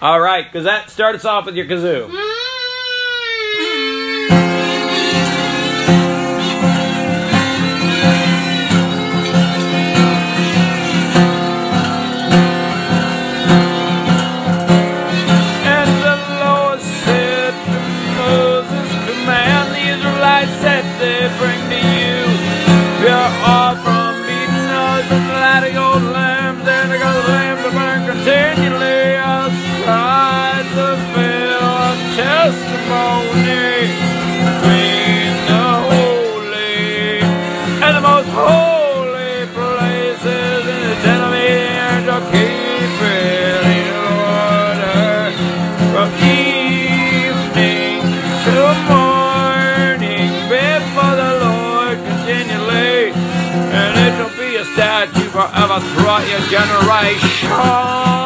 All right, because that starts us off with your kazoo. Mm. and the most holy places in the enemy and to keep it in order from evening to morning before the Lord continually, and it shall be a statue forever throughout your generation.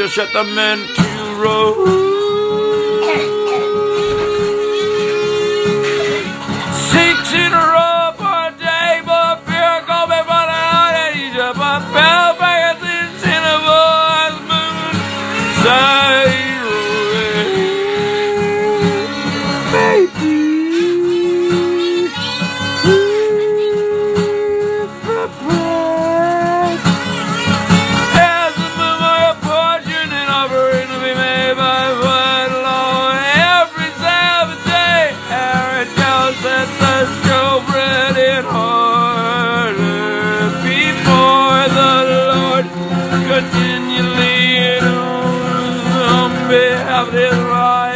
she'll shut them into rows. we have this right.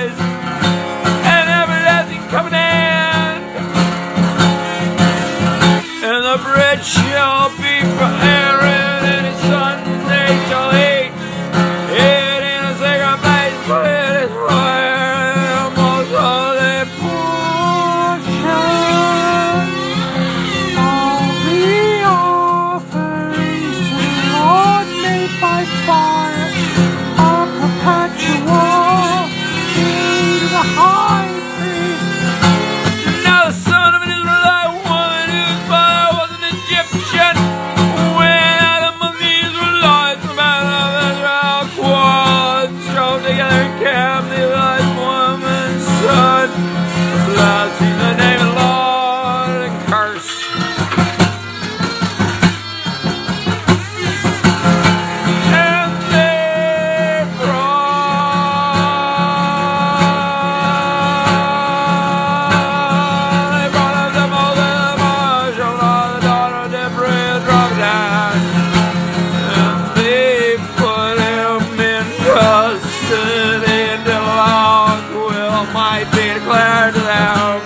might be declared to them.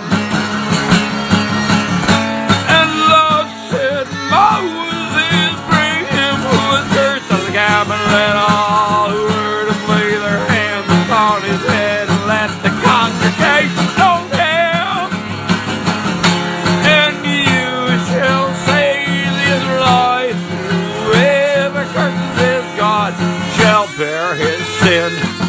And love Lord said, Moses, bring him who was cursed of the camp, and let all who heard him lay their hands upon his head, and let the congregation know him. And you shall say the Israelites, whoever curses God shall bear his sin.